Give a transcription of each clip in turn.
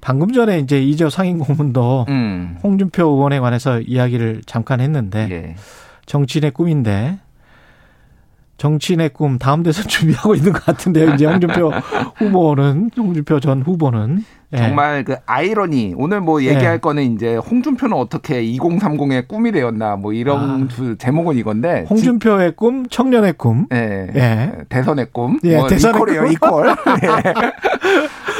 방금 전에 이제 이저 상임 고문도 음. 홍준표 의원에 관해서 이야기를 잠깐 했는데 예. 정치인의 꿈인데 정치인의 꿈 다음 대선 준비하고 있는 것 같은데요. 이제 홍준표 후보는 홍준표 전 후보는 예. 정말 그 아이러니 오늘 뭐 얘기할 예. 거는 이제 홍준표는 어떻게 2030의 꿈이 되었나 뭐 이런 아. 주- 제목은 이건데 홍준표의 꿈, 청년의 꿈. 지- 예. 예. 대선의 꿈. 예, 뭐 대선의 이퀄이에요, 꿈. 이퀄.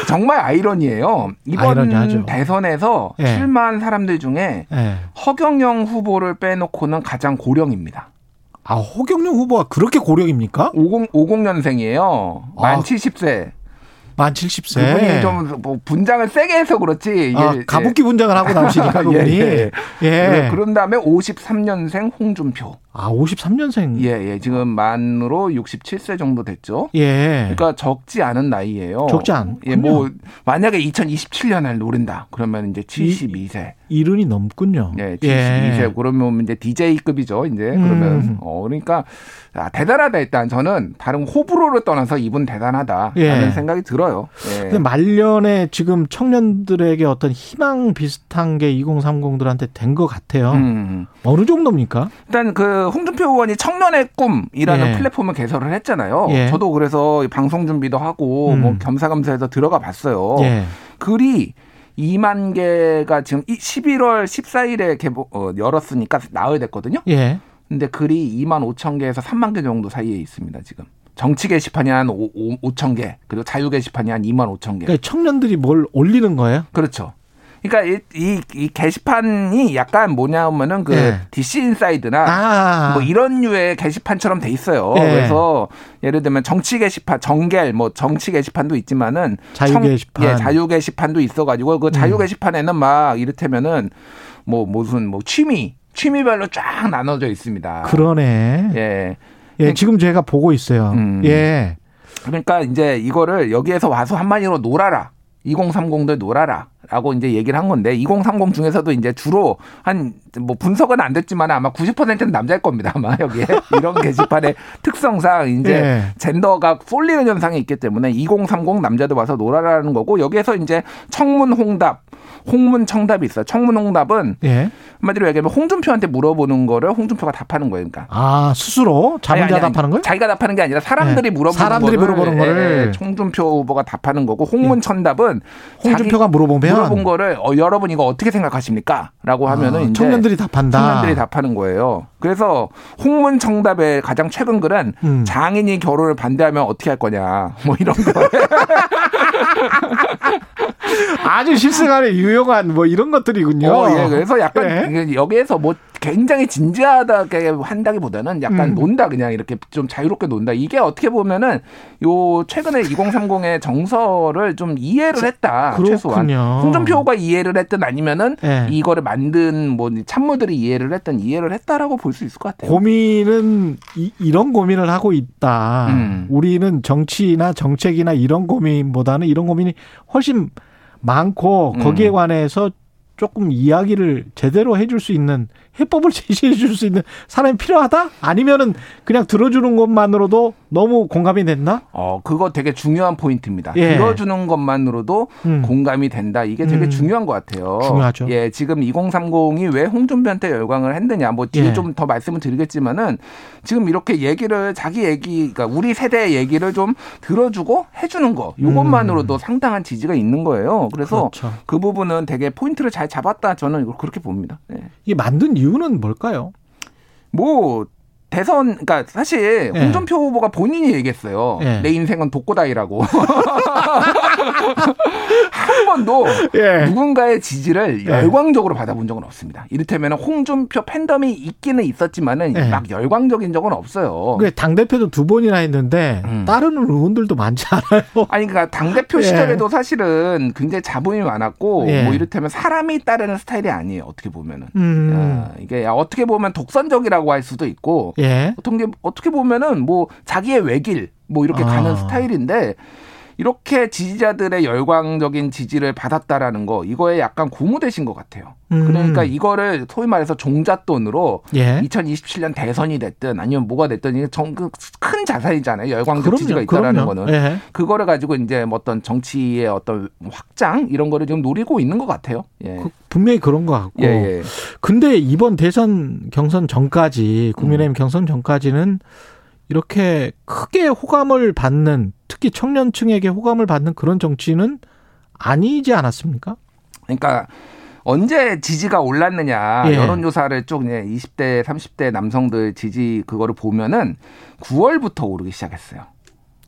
예. 정말 아이러니예요. 이번 아이러니하죠. 대선에서 예. 출마한 사람들 중에 예. 허경영 후보를 빼놓고는 가장 고령입니다. 아, 호경영 후보가 그렇게 고령입니까? 50, 50년생이에요. 만 아. 70세. 만 70세. 그분이 좀뭐 분장을 세게 해서 그렇지. 아, 가부키 분장을 하고 나오시니까 그분이. 예, 예. 예. 그런 다음에 53년생 홍준표. 아, 53년생. 예, 예. 지금 만으로 67세 정도 됐죠. 예. 그러니까 적지 않은 나이예요. 적지 않군요. 예, 뭐 만약에 2027년을 노린다. 그러면 이제 72세. 이른이 넘군요. 예, 72세. 예. 그러면 이제 DJ급이죠. 이제 음. 그러면 어 그러니까 아, 대단하다 일단 저는 다른 호불호를 떠나서 이분 대단하다라는 예. 생각이 들어요. 예. 근데 말년에 지금 청년들에게 어떤 희망 비슷한 게 2030들한테 된 것 같아요. 음. 어느 정도입니까? 일단 그 홍준표 의원이 청년의 꿈이라는 예. 플랫폼을 개설을 했잖아요. 예. 저도 그래서 방송 준비도 하고 음. 뭐 겸사겸사해서 들어가 봤어요. 예. 글이 2만 개가 지금 11월 14일에 개봉 어, 열었으니까 나흘 됐거든요. 예. 근데 글이 2만 5천 개에서 3만 개 정도 사이에 있습니다, 지금. 정치 게시판이 한 5, 5천 개, 그리고 자유 게시판이 한 2만 5천 개. 그러니까 청년들이 뭘 올리는 거예요? 그렇죠. 그러니까 이, 이, 이 게시판이 약간 뭐냐면은 그 예. DC 인사이드나 아. 뭐 이런 류의 게시판처럼 돼 있어요. 예. 그래서 예를 들면 정치 게시판, 정겔 뭐 정치 게시판도 있지만은 자유 청- 게시판. 예, 자유 게시판도 있어가지고 그 자유 음. 게시판에는 막 이를테면은 뭐 무슨 뭐 취미 취미별로 쫙 나눠져 있습니다. 그러네. 예. 예, 지금 제가 보고 있어요. 음. 예. 그러니까 이제 이거를 여기에서 와서 한마디로 놀아라. 2030들 놀아라. 라고 이제 얘기를 한 건데 2030 중에서도 이제 주로 한 뭐 분석은 안 됐지만 아마 90%는 남자일 겁니다. 아마 여기에 이런 게시판의 특성상 이제 예. 젠더가 쏠리는 현상이 있기 때문에 2030 남자들 와서 놀아라는 거고 여기에서 이제 청문 홍답, 홍문 청답이 있어요. 청문 홍답은 예. 한마디로 얘기하면 홍준표한테 물어보는 거를 홍준표가 답하는 거예요. 그러니까 아, 스스로 자문자. 답하는 거예요? 자기가 답하는 게 아니라 사람들이 네. 물어보는 사람들이 거를 물어보는 예, 거를. 예, 홍준표 후보가 답하는 거고 홍문천답은 홍준표가 자기 물어보면 물어본 거를 어, 여러분 이거 어떻게 생각하십니까?라고 하면은 아, 청년들이 답한다. 청년들이 답하는 거예요. 그래서 홍문청답의 가장 최근 글은 음. 장인이 결혼을 반대하면 어떻게 할 거냐 뭐 이런 거. 아주 실생활에 유용한 뭐 이런 것들이군요. 어, 예. 그래서 약간 예. 여기에서 뭐 굉장히 진지하다게 한다기보다는 약간 음. 논다 그냥 이렇게 좀 자유롭게 논다. 이게 어떻게 보면은 요 최근에 2030의 정서를 좀 이해를 했다. 최소한 그렇군요. 홍준표가 이해를 했든 아니면은 예. 이거를 만든 뭐 참모들이 이해를 했든 이해를 했다라고 볼 수 있을 것 같아요. 고민은 이, 런 고민을 하고 있다. 음. 우리는 정치나 정책이나 이런 고민보다는 이런 고민이 훨씬 많고 음. 거기에 관해서 조금 이야기를 제대로 해줄 수 있는 해법을 제시해 줄 수 있는 사람이 필요하다? 아니면은 그냥 들어주는 것만으로도 너무 공감이 됐나? 어, 그거 되게 중요한 포인트입니다. 예. 들어주는 것만으로도 음. 공감이 된다. 이게 되게 음. 중요한 것 같아요. 중요하죠. 예, 지금 2030이 왜 홍준표한테 열광을 했느냐. 뭐 뒤에 예. 좀더 말씀을 드리겠지만은 지금 이렇게 얘기를 자기 얘기, 그러니까 우리 세대의 얘기를 좀 들어주고 해주는 거. 이것만으로도 상당한 지지가 있는 거예요. 그래서 음. 그렇죠. 그 부분은 되게 포인트를 잘 잡았다. 저는 이걸 그렇게 봅니다. 예. 이게 만든 이유 는 뭘까요? 뭐 대선 그러니까 사실 예. 홍준표 후보가 본인이 얘기했어요. 예. 내 인생은 독고다이라고. 한 번도 예. 누군가의 지지를 예. 열광적으로 받아본 적은 없습니다. 이를테면 홍준표 팬덤이 있기는 있었지만은 예. 막 열광적인 적은 없어요. 당 대표도 두 번이나 했는데 음. 따르는 의원들도 많지 않아요. 아니 그러니까 당 대표 예. 시절에도 사실은 굉장히 자본이 많았고 예. 뭐 이를테면 사람이 따르는 스타일이 아니에요. 어떻게 보면은 음. 야, 이게 어떻게 보면 독선적이라고 할 수도 있고 예. 어떻게 어떻게 보면은 뭐 자기의 외길 뭐 이렇게 아. 가는 스타일인데 이렇게 지지자들의 열광적인 지지를 받았다라는 거 이거에 약간 고무되신 것 같아요. 음. 그러니까 이거를 소위 말해서 종잣돈으로 예. 2027년 대선이 됐든 아니면 뭐가 됐든 이게 정- 그큰 자산이잖아요. 열광적 지지가 있다라는 거는 예. 그거를 가지고 이제 뭐 어떤 정치의 어떤 확장 이런 거를 지금 노리고 있는 것 같아요. 예. 그 분명히 그런 것 같고. 예, 예. 근데 이번 대선 경선 전까지 국민의힘 음. 경선 전까지는 이렇게 크게 호감을 받는 특히 청년층에게 호감을 받는 그런 정치는 아니지 않았습니까? 그러니까 언제 지지가 올랐느냐 예. 여론조사를 쭉 이제 20대 30대 남성들 지지 그거를 보면은 9월부터 오르기 시작했어요.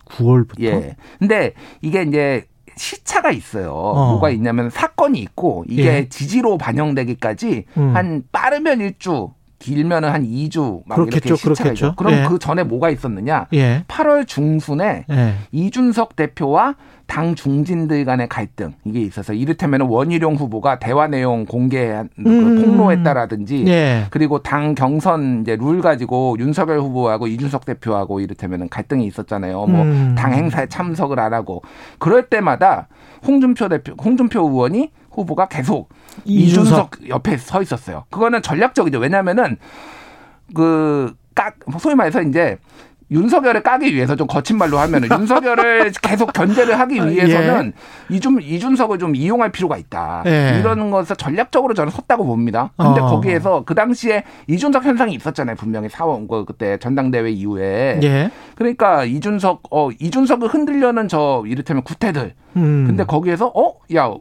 9월부터. 예. 근데 이게 이제 시차가 있어요. 어. 뭐가 있냐면 사건이 있고 이게 예. 지지로 반영되기까지 음. 한 빠르면 1주, 길면은 한 2주 막 그렇겠죠, 이렇게 시차가 그렇겠죠. 그럼 예. 그 전에 뭐가 있었느냐? 예. 8월 중순에 예. 이준석 대표와 당 중진들 간의 갈등 이게 있어서 이를테면 원희룡 후보가 대화 내용 공개한 그 음. 폭로했다라든지 예. 그리고 당 경선 이제 룰 가지고 윤석열 후보하고 이준석 대표하고 이를테면 갈등이 있었잖아요. 뭐 음. 당 행사에 참석을 안 하고 그럴 때마다 홍준표 대표 홍준표 의원이 후보가 계속 이준석. 이준석 옆에 서 있었어요. 그거는 전략적이죠. 왜냐면은 그 깍, 소위 말해서 이제 윤석열을 까기 위해서 좀 거친 말로 하면은 윤석열을 계속 견제를 하기 위해서는 이준 이준석을 좀 이용할 필요가 있다. 예. 이런 것을 전략적으로 저는 섰다고 봅니다. 근데 어. 거기에서 그 당시에 이준석 현상이 있었잖아요. 분명히 사원 그 그때 전당대회 이후에. 예. 그러니까 이준석 어 이준석을 흔들려는 저 이를테면 구태들. 음. 근데 거기에서 어야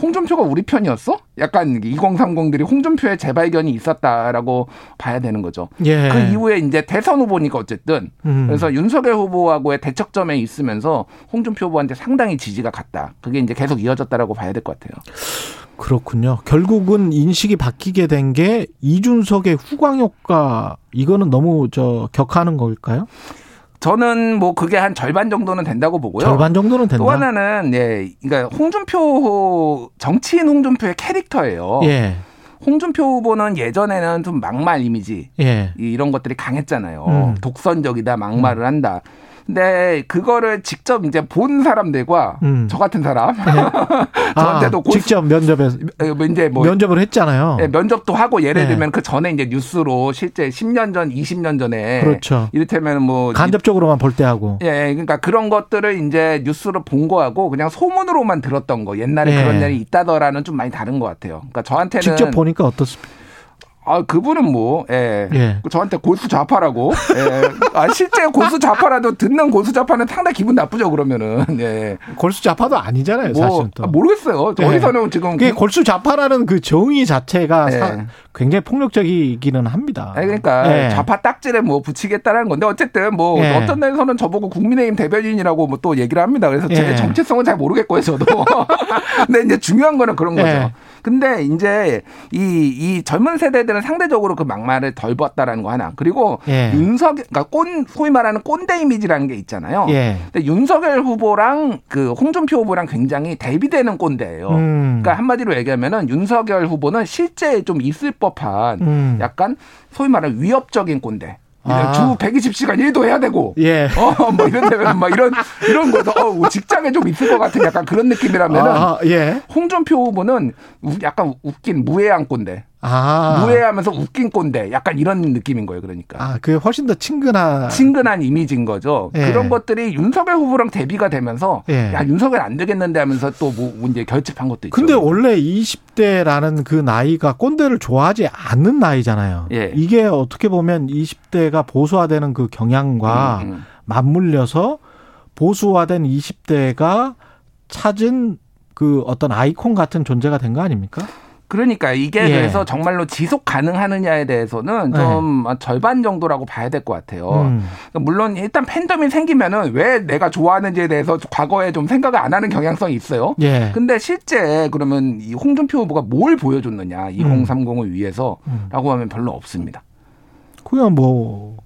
홍준표가 우리 편이었어? 약간 2030들이 홍준표의 재발견이 있었다라고 봐야 되는 거죠. 예. 그 이후에 이제 대선 후보니까 어쨌든 음. 그래서 윤석열 후보하고의 대척점에 있으면서 홍준표 후보한테 상당히 지지가 갔다. 그게 이제 계속 이어졌다라고 봐야 될 것 같아요. 그렇군요. 결국은 인식이 바뀌게 된 게 이준석의 후광 효과 이거는 너무 저 격하는 걸까요? 저는 뭐 그게 한 절반 정도는 된다고 보고요. 절반 정도는 된다. 또 하나는 예, 그러니까 홍준표 정치인 홍준표의 캐릭터예요. 예. 홍준표 후보는 예전에는 좀 막말 이미지 예. 이- 이런 것들이 강했잖아요. 음. 독선적이다, 막말을 한다. 근데 그거를 직접 이제 본 사람들과 음. 저 같은 사람 아, 저한테도 고수- 직접 면접에서 어, 이제 뭐 면접을 했잖아요. 예, 면접도 하고 예를 네. 들면 그 전에 이제 뉴스로 실제 10년 전, 20년 전에 그렇죠. 이를테면 뭐 간접적으로만 볼 때 하고. 예, 그러니까 그런 것들을 이제 뉴스로 본 거하고 그냥 소문으로만 들었던 거 옛날에 예. 그런 일이 있다더라는 좀 많이 다른 것 같아요. 그러니까 저한테는 직접 보니까 어떻습니까? 아 그분은 뭐 예. 예. 저한테 고수 좌파라고 예. 아 실제 고수 좌파라도 듣는 고수 좌파는 상당히 기분 나쁘죠 그러면은 예. 골수 좌파도 아니잖아요, 뭐 사실은 또. 아, 모르겠어요. 예. 어디서는 지금 그게 골수 좌파라는 그 정의 자체가 예. 사- 굉장히 폭력적이기는 합니다. 아니 그러니까 예. 좌파 딱지를 뭐 붙이겠다라는 건데 어쨌든 뭐 예. 어떤 데서는 저보고 국민의힘 대변인이라고 뭐 또 얘기를 합니다. 그래서 제 예. 정체성은 잘 모르겠고요, 저도. 근데 이제 중요한 거는 그런 거죠. 예. 근데 이제 이, 이 젊은 세대들은 상대적으로 그 막말을 덜 봤다라는 거 하나. 그리고 예. 윤석, 그러니까 꼰, 소위 말하는 꼰대 이미지라는 게 있잖아요. 예. 근데 윤석열 후보랑 그 홍준표 후보랑 굉장히 대비되는 꼰대예요. 음. 그러니까 한마디로 얘기하면은 윤석열 후보는 실제 좀 있을 법한 음. 약간 소위 말하는 위협적인 꼰대. 아. 주 120시간 일도 해야 되고. 예. 어, 뭐 이런 데면 막 이런, 이런 거서 어, 직장에 좀 있을 것 같은 약간 그런 느낌이라면은 아, 예. 홍준표 후보는 우- 약간 웃긴 무해한 꼰대. 아. 무해하면서 웃긴 꼰대. 약간 이런 느낌인 거예요. 그러니까. 아, 그게 훨씬 더 친근한. 친근한 이미지인 거죠. 예. 그런 것들이 윤석열 후보랑 대비가 되면서 예. 야 윤석열 안 되겠는데 하면서 또뭐 이제 결집한 것도 있죠. 근데 원래 20대라는 그 나이가 꼰대를 좋아하지 않는 나이잖아요. 예. 이게 어떻게 보면 20대가 보수화되는 그 경향과 음, 음. 맞물려서 보수화된 20대가 찾은 그 어떤 아이콘 같은 존재가 된 거 아닙니까? 그러니까 이게 예. 그래서 정말로 지속 가능하느냐에 대해서는 좀 절반 정도라고 봐야 될 것 같아요. 음. 그러니까 물론 일단 팬덤이 생기면은 왜 내가 좋아하는지에 대해서 과거에 좀 생각을 안 하는 경향성이 있어요. 예. 근데 실제 그러면 이 홍준표 후보가 뭘 보여줬느냐 2030을 음. 위해서라고 하면 별로 없습니다. 그냥 뭐.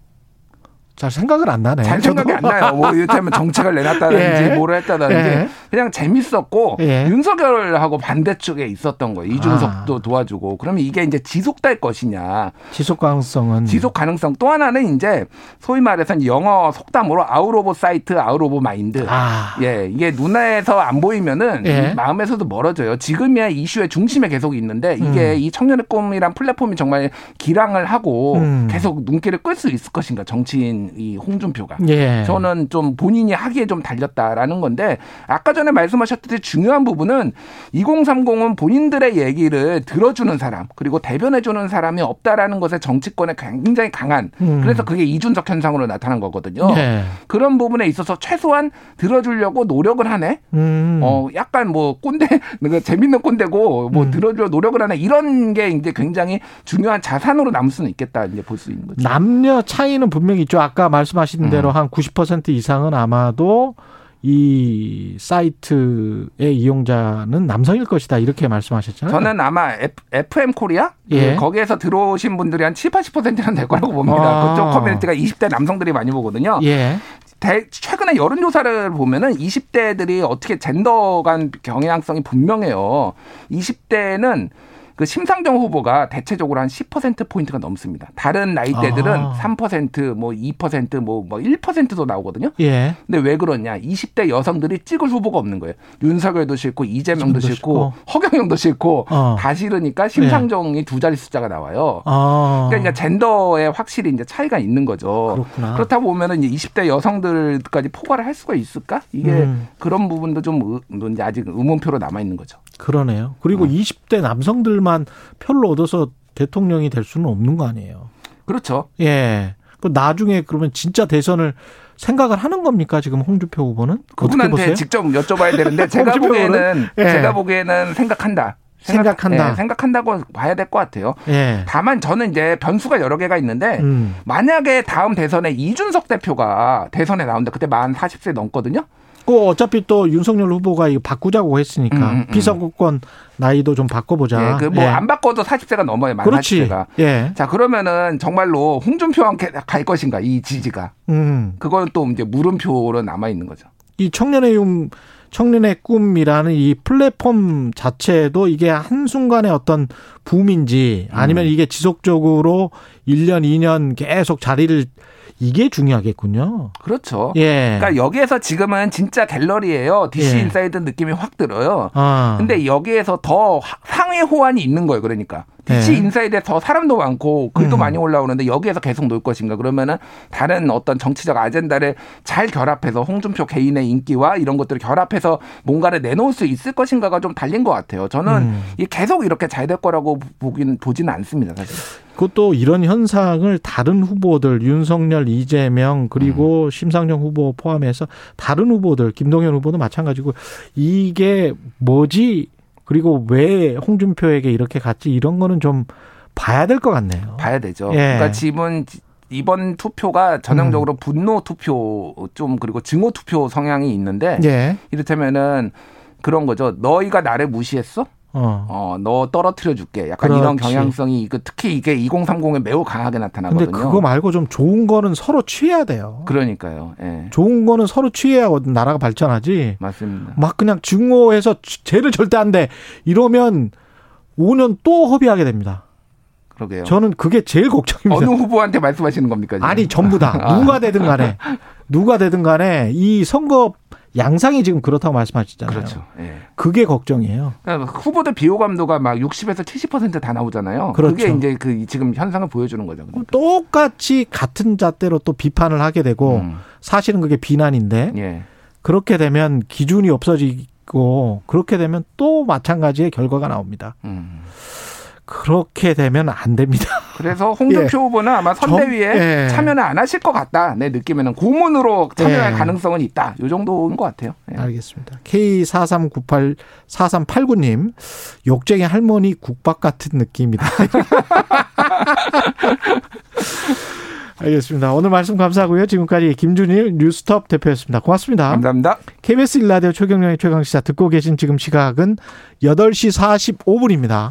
잘 생각을 안 나네. 잘 생각이 안 나요. 뭐 이를테면 정책을 내놨다든지 예. 뭐를 했다든지 예. 그냥 재밌었고 예. 윤석열하고 반대쪽에 있었던 거예요. 이준석도 도와주고 그러면 이게 이제 지속될 것이냐. 지속 가능성은 지속 가능성 또 하나는 이제 소위 말해서 영어 속담으로 out of sight, out of mind. 아. 예, 이게 눈에서 안 보이면은 예. 이 마음에서도 멀어져요. 지금이야 이슈의 중심에 계속 있는데 이게 이 청년의 꿈이란 플랫폼이 정말 기능을 하고 음. 계속 눈길을 끌 수 있을 것인가 정치인 이 홍준표가. 예. 저는 좀 본인이 하기에 좀 달렸다라는 건데 아까 전에 말씀하셨듯이 중요한 부분은 2030은 본인들의 얘기를 들어주는 사람 그리고 대변해주는 사람이 없다라는 것에 정치권에 굉장히 강한 음. 그래서 그게 이준석 현상으로 나타난 거거든요. 예. 그런 부분에 있어서 최소한 들어주려고 노력을 하네. 음. 어 약간 뭐 꼰대 그 재밌는 꼰대고 뭐 음. 들어주려 노력을 하네 이런 게 이제 굉장히 중요한 자산으로 남을 수는 있겠다 이제 볼 수 있는 거죠. 남녀 차이는 분명히 있죠. 아까 말씀하신 음. 대로 한 90% 이상은 아마도 이 사이트의 이용자는 남성일 것이다. 이렇게 말씀하셨잖아요. 저는 아마 F, m 코리아 예. 그 거기에서 들어오신 분들이 한 7, 80%는 될 거라고 봅니다. 아. 그쪽 커뮤니티가 20대 남성들이 많이 보거든요. 예. 대- 최근에 여론조사를 보면은 20대들이 어떻게 젠더 간 경향성이 분명해요. 20대는 그 심상정 후보가 대체적으로 한 10%포인트가 넘습니다. 다른 나이대들은 아. 3%, 뭐 2%, 뭐, 뭐 1%도 나오거든요. 예. 근데 왜 그러냐? 20대 여성들이 찍을 후보가 없는 거예요. 윤석열도 싫고 이재명도 이재명도 싫고 허경영도 싫고 어. 다 싫으니까 심상정이 두 자리 숫자가 나와요. 아. 그러니까 젠더에 확실히 이제 차이가 있는 거죠. 그렇구나. 그렇다 보면은 이제 20대 여성들까지 포괄을 할 수가 있을까? 이게 음. 그런 부분도 좀 의- 뭐 이제 아직 의문표로 남아 있는 거죠. 그러네요. 그리고 어. 20대 남성들만 표를 얻어서 대통령이 될 수는 없는 거 아니에요. 그렇죠. 예. 그 나중에 그러면 진짜 대선을 생각을 하는 겁니까? 지금 홍준표 후보는? 그분한테 보세요? 직접 여쭤봐야 되는데 제가 보기에는? 예. 제가 보기에는 생각한다. 생각 한다. 예, 생각한다고 봐야 될 것 같아요. 예. 다만 저는 이제 변수가 여러 개가 있는데 음. 만약에 다음 대선에 이준석 대표가 대선에 나온다. 그때 만 40세 넘거든요. 그 어차피 또 윤석열 후보가 이거 바꾸자고 했으니까 음, 음, 음. 비선거권 나이도 좀 바꿔보자. 예, 그뭐안 바꿔도 40세가 넘어요. 만 그렇지. 40세가. 예. 자, 그러면은 정말로 홍준표와 갈 것인가, 이 지지가. 음. 그건 또 이제 물음표로 남아 있는 거죠. 이 청년의 용 청년의 꿈이라는 이 플랫폼 자체도 이게 한순간의 어떤 붐인지 아니면 이게 지속적으로 1년, 2년 계속 자리를 이게 중요하겠군요. 그렇죠. 예. 그러니까 여기에서 지금은 진짜 갤러리예요. DC 예. 인사이드 느낌이 확 들어요. 아. 근데 여기에서 더 하- 상위 호환이 있는 거예요. 그러니까 DC 예. 인사이드에 더 사람도 많고 글도 음. 많이 올라오는데 여기에서 계속 놀 것인가? 그러면은 다른 어떤 정치적 아젠다를 잘 결합해서 홍준표 개인의 인기와 이런 것들을 결합해서 뭔가를 내놓을 수 있을 것인가가 좀 달린 것 같아요. 저는 음. 이 계속 이렇게 잘 될 거라고 보긴 보지는 않습니다. 사실. 그것도 이런 현상을 다른 후보들 윤석열, 이재명 그리고 음. 심상정 후보 포함해서 다른 후보들 김동연 후보도 마찬가지고 이게 뭐지 그리고 왜 홍준표에게 이렇게 갔지 이런 거는 좀 봐야 될 것 같네요. 봐야 되죠. 예. 그러니까 지금 이번 투표가 전형적으로 분노 투표 좀 그리고 증오 투표 성향이 있는데 예. 이를테면은 그런 거죠. 너희가 나를 무시했어? 어. 어, 너 떨어뜨려 줄게. 약간 이런 그렇지. 경향성이 그 특히 이게 2030에 매우 강하게 근데 나타나거든요. 그거 말고 좀 좋은 거는 서로 취해야 돼요. 그러니까요. 예. 좋은 거는 서로 취해야 나라가 발전하지. 맞습니다. 막 그냥 증오해서 죄를 절대 안 돼. 이러면 5년 또 허비하게 됩니다. 그러게요. 저는 그게 제일 걱정입니다. 어느 후보한테 말씀하시는 겁니까? 지금? 아니 전부 다 누가 되든 간에 누가 되든 간에 이 선거 양상이 지금 그렇다고 말씀하시잖아요. 그렇죠. 예. 그게 걱정이에요. 그러니까 후보들 비호감도가 막 60에서 70%다 나오잖아요. 그렇죠. 그게 이제 그 지금 현상을 보여주는 거죠. 그러니까. 똑같이 같은 잣대로 또 비판을 하게 되고 음. 사실은 그게 비난인데 예. 그렇게 되면 기준이 없어지고 그렇게 되면 또 마찬가지의 결과가 나옵니다. 음. 그렇게 되면 안 됩니다. 그래서 홍준표 예. 후보는 아마 선대위에 정- 예. 참여는 안 하실 것 같다. 내 느낌에는 고문으로 참여할 예. 가능성은 있다. 요 정도인 것 같아요. 예. 알겠습니다. K4398 4389님 욕쟁이 할머니 국밥 같은 느낌이다. 알겠습니다. 오늘 말씀 감사하고요. 지금까지 김준일 뉴스톱 대표였습니다. 고맙습니다. 감사합니다. KBS 일라디오 최경영의 최강시사 듣고 계신 지금 시각은 8시 45분입니다.